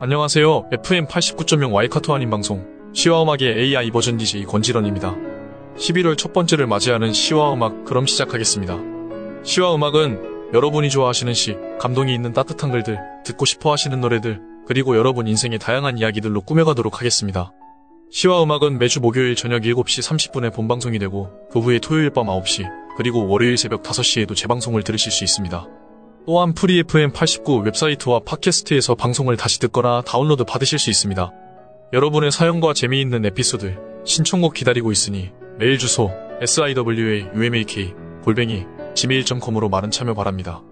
안녕하세요. FM 89.0 와이카토 아닌 방송 시와 음악의 AI 버전 DJ 권지런입니다. 11월 첫 번째를 맞이하는 시와 음악 그럼 시작하겠습니다. 시와 음악은 여러분이 좋아하시는 시, 감동이 있는 따뜻한 글들, 듣고 싶어 하시는 노래들, 그리고 여러분 인생의 다양한 이야기들로 꾸며가도록 하겠습니다. 시와 음악은 매주 목요일 저녁 7시 30분에 본방송이 되고 그 후에 토요일 밤 9시, 그리고 월요일 새벽 5시에도 재방송을 들으실 수 있습니다. 또한 프리 FM 89 웹사이트와 팟캐스트에서 방송을 다시 듣거나 다운로드 받으실 수 있습니다. 여러분의 사연과 재미있는 에피소드, 신청곡 기다리고 있으니 메일 주소 siwa umak 골뱅이 gmail.com으로 많은 참여 바랍니다.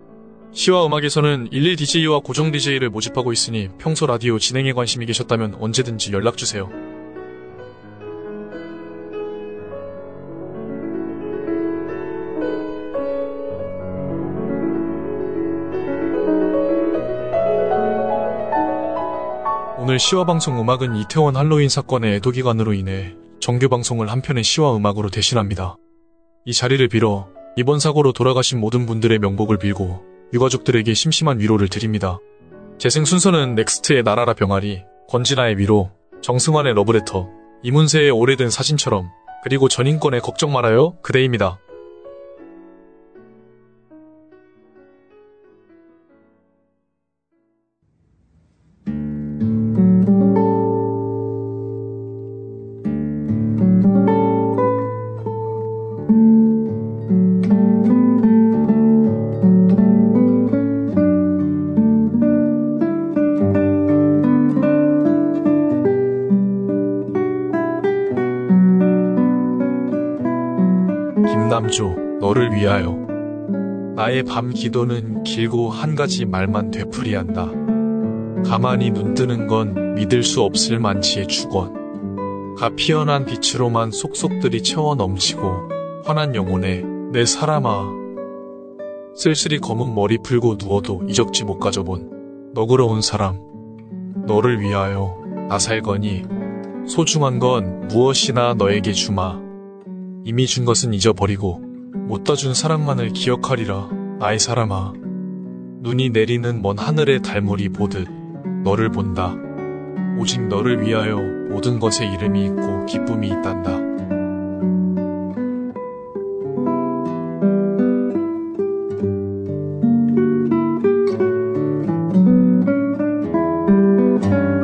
시와 음악에서는 11DJ와 고정 DJ를 모집하고 있으니 평소 라디오 진행에 관심이 계셨다면 언제든지 연락주세요. 오늘 시와 방송 음악은 이태원 할로윈 사건의 애도 기간으로 인해 정규 방송을 한편의 시와 음악으로 대신합니다. 이 자리를 빌어 이번 사고로 돌아가신 모든 분들의 명복을 빌고 유가족들에게 심심한 위로를 드립니다. 재생 순서는 넥스트의 날아라 병아리, 권진아의 위로, 정승환의 러브레터, 이문세의 오래된 사진처럼, 그리고 전인권의 걱정 말아요 그대입니다. 나의 밤 기도는 길고 한 가지 말만 되풀이한다. 가만히 눈 뜨는 건 믿을 수 없을 만치의 축원. 가 피어난 빛으로만 속속들이 채워 넘치고 환한 영혼에 내 사람아. 쓸쓸히 검은 머리 풀고 누워도 이적지 못 가져본 너그러운 사람. 너를 위하여 나 살거니 소중한 건 무엇이나 너에게 주마. 이미 준 것은 잊어버리고 못다 준 사랑만을 기억하리라 나의 사람아 눈이 내리는 먼 하늘의 달물이 보듯 너를 본다. 오직 너를 위하여 모든 것에 이름이 있고 기쁨이 있단다. 육교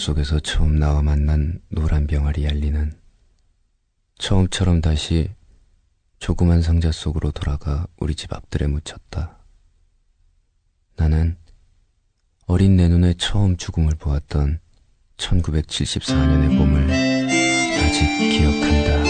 속에서 처음 나와 만난 노란 병아리 얄리는 처음처럼 다시 조그만 상자 속으로 돌아가 우리 집 앞들에 묻혔다. 나는 어린 내 눈에 처음 죽음을 보았던 1974년의 봄을 아직 기억한다.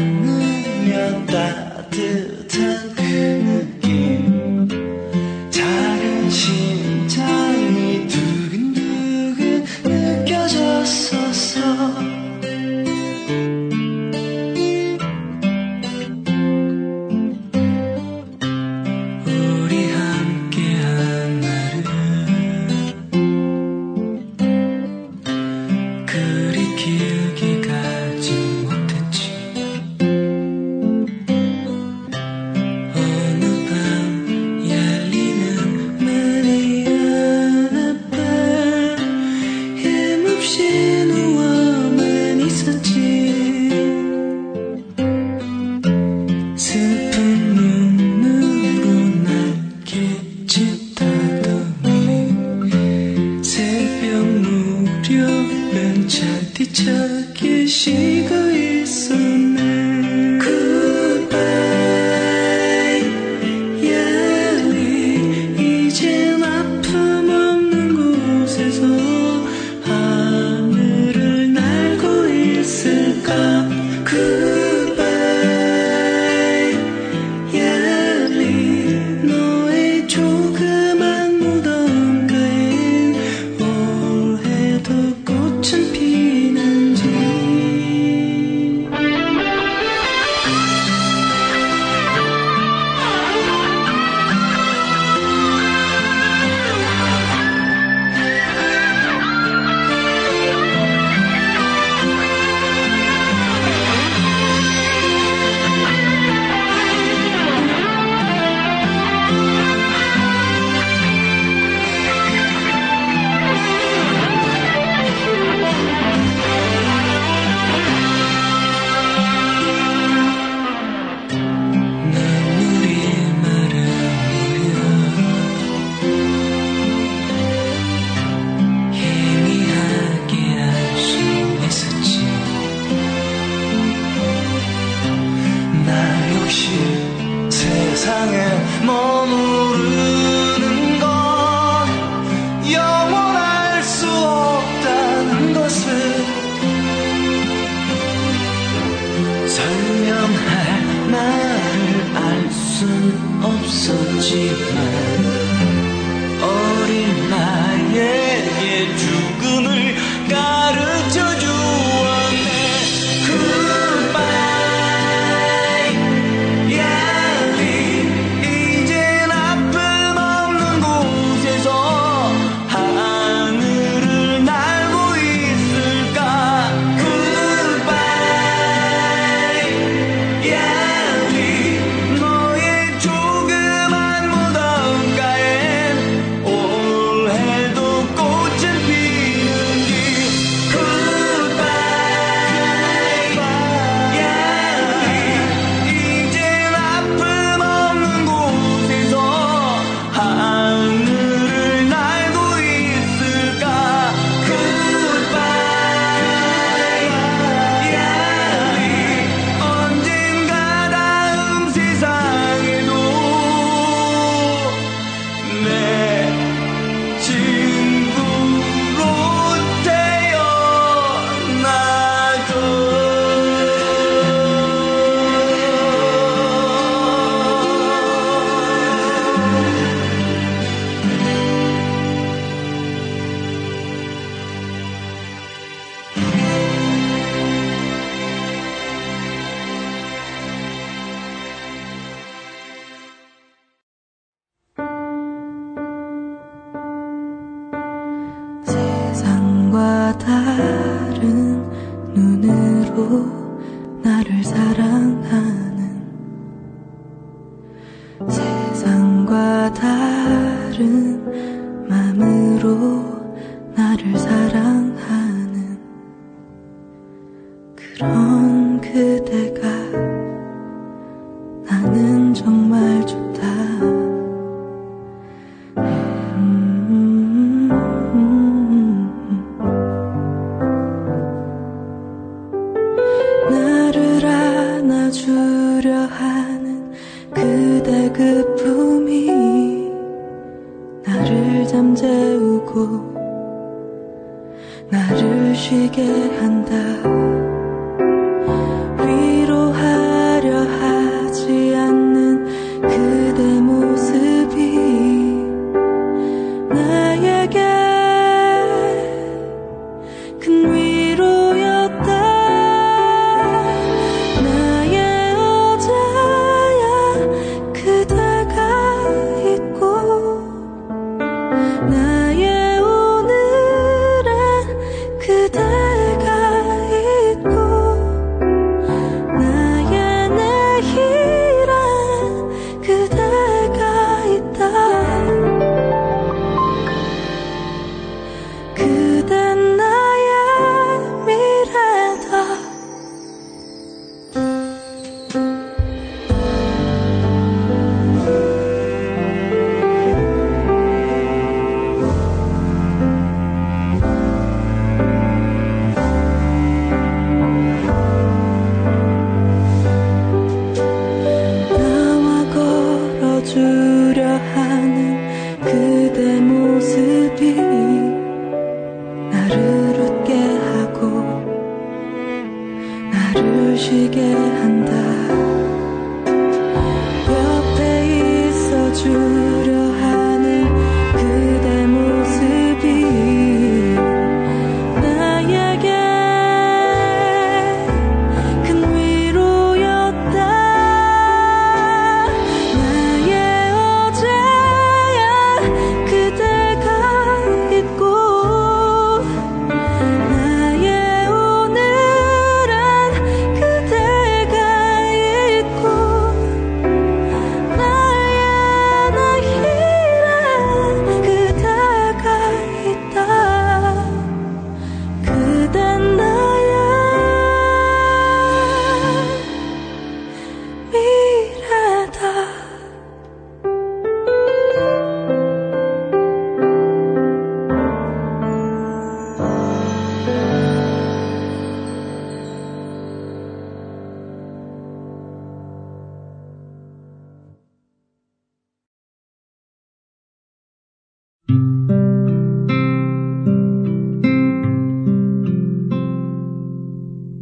Mm-hmm. 다른 눈으로 나를 사랑 나를 쉬게 한다.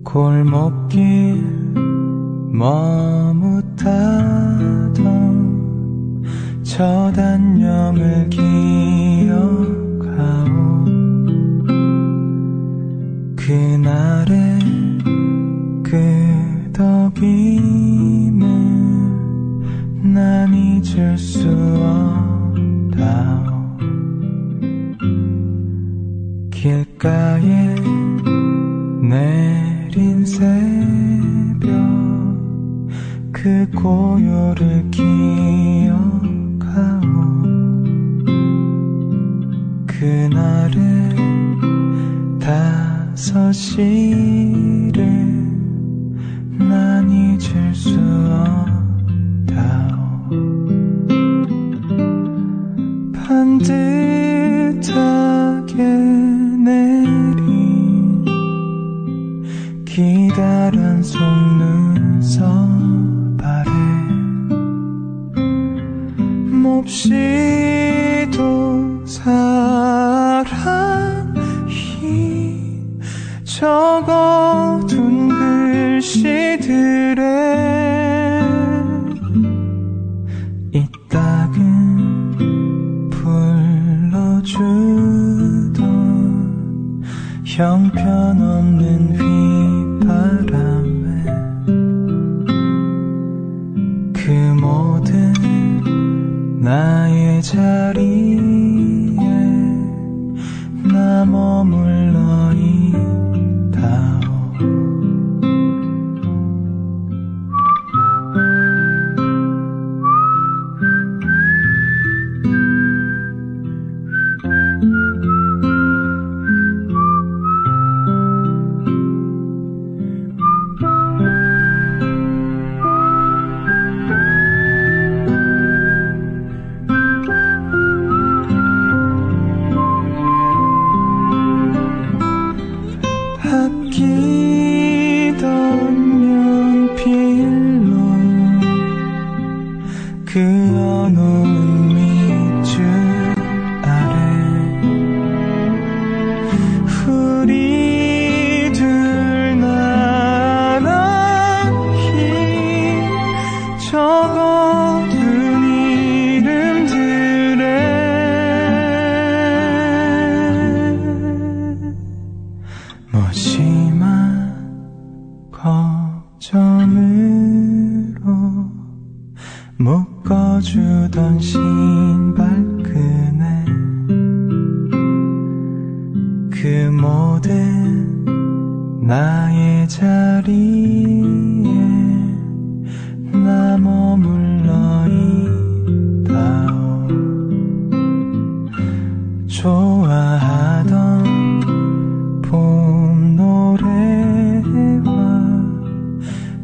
골목길 머뭇하던 저 단념을 기억하오. 그날의 끄덕임을 난 잊을 수 없다오. 길가 반듯한 그 모든 나의 자리에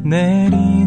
내리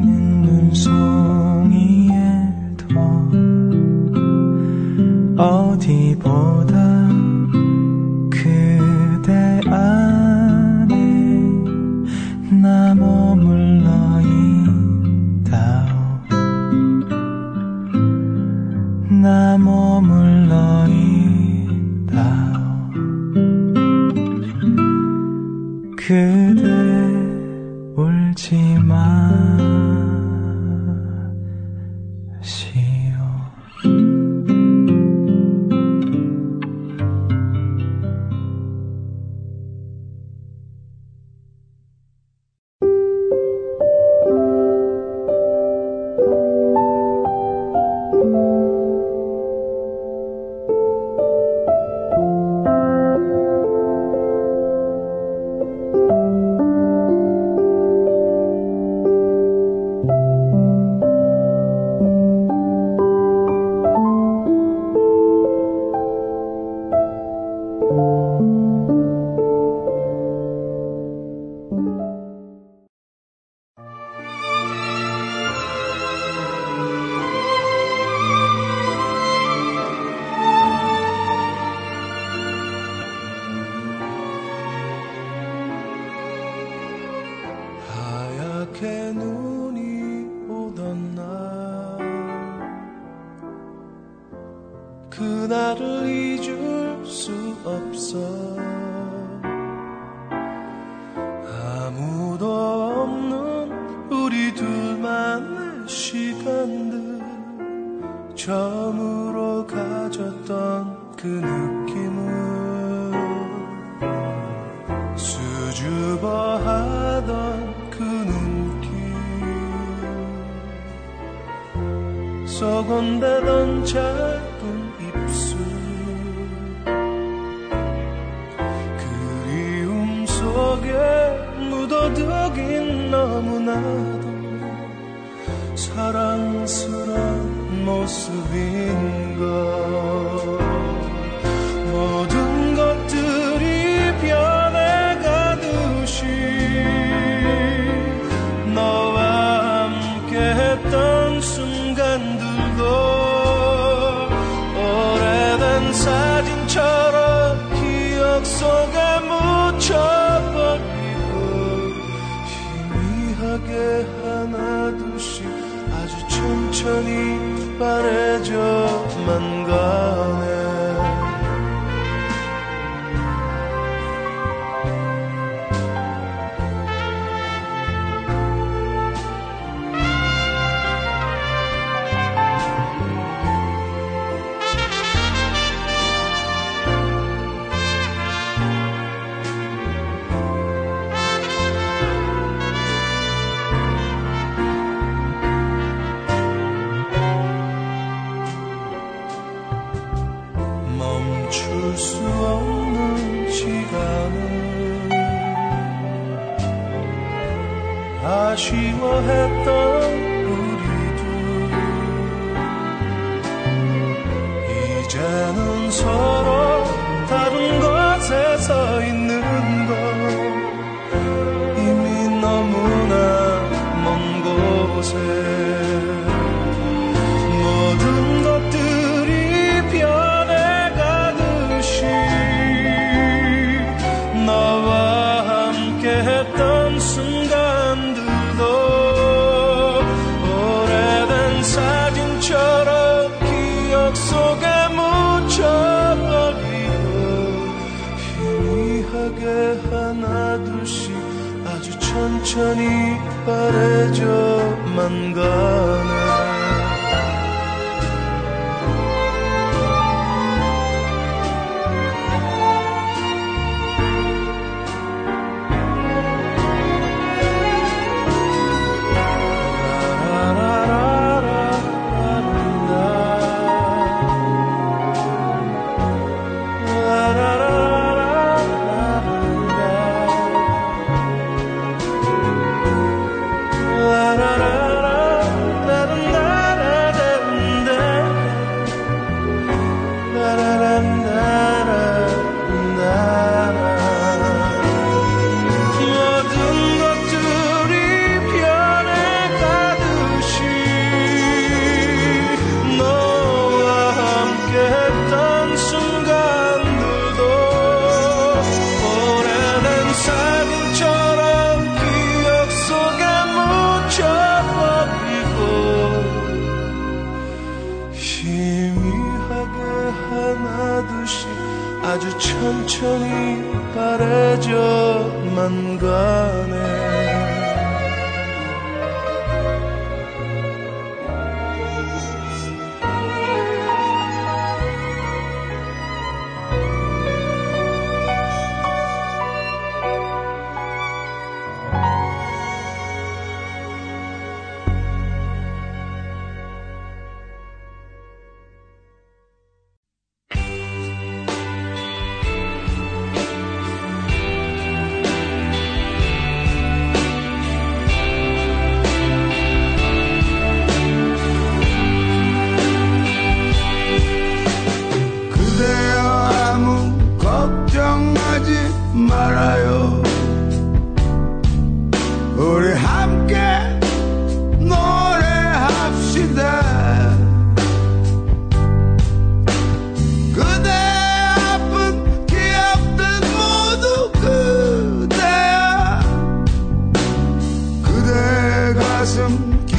그날을 잊을 수 없어. 아무도 없는 우리 둘만의 시간들 처음으로 가졌던 그 느낌을 수줍어하던 그 눈길 썩 온다던 차 suvingă. love. روشنی بر جا من 천천히 바래져만 가네 chasm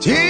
Jesus.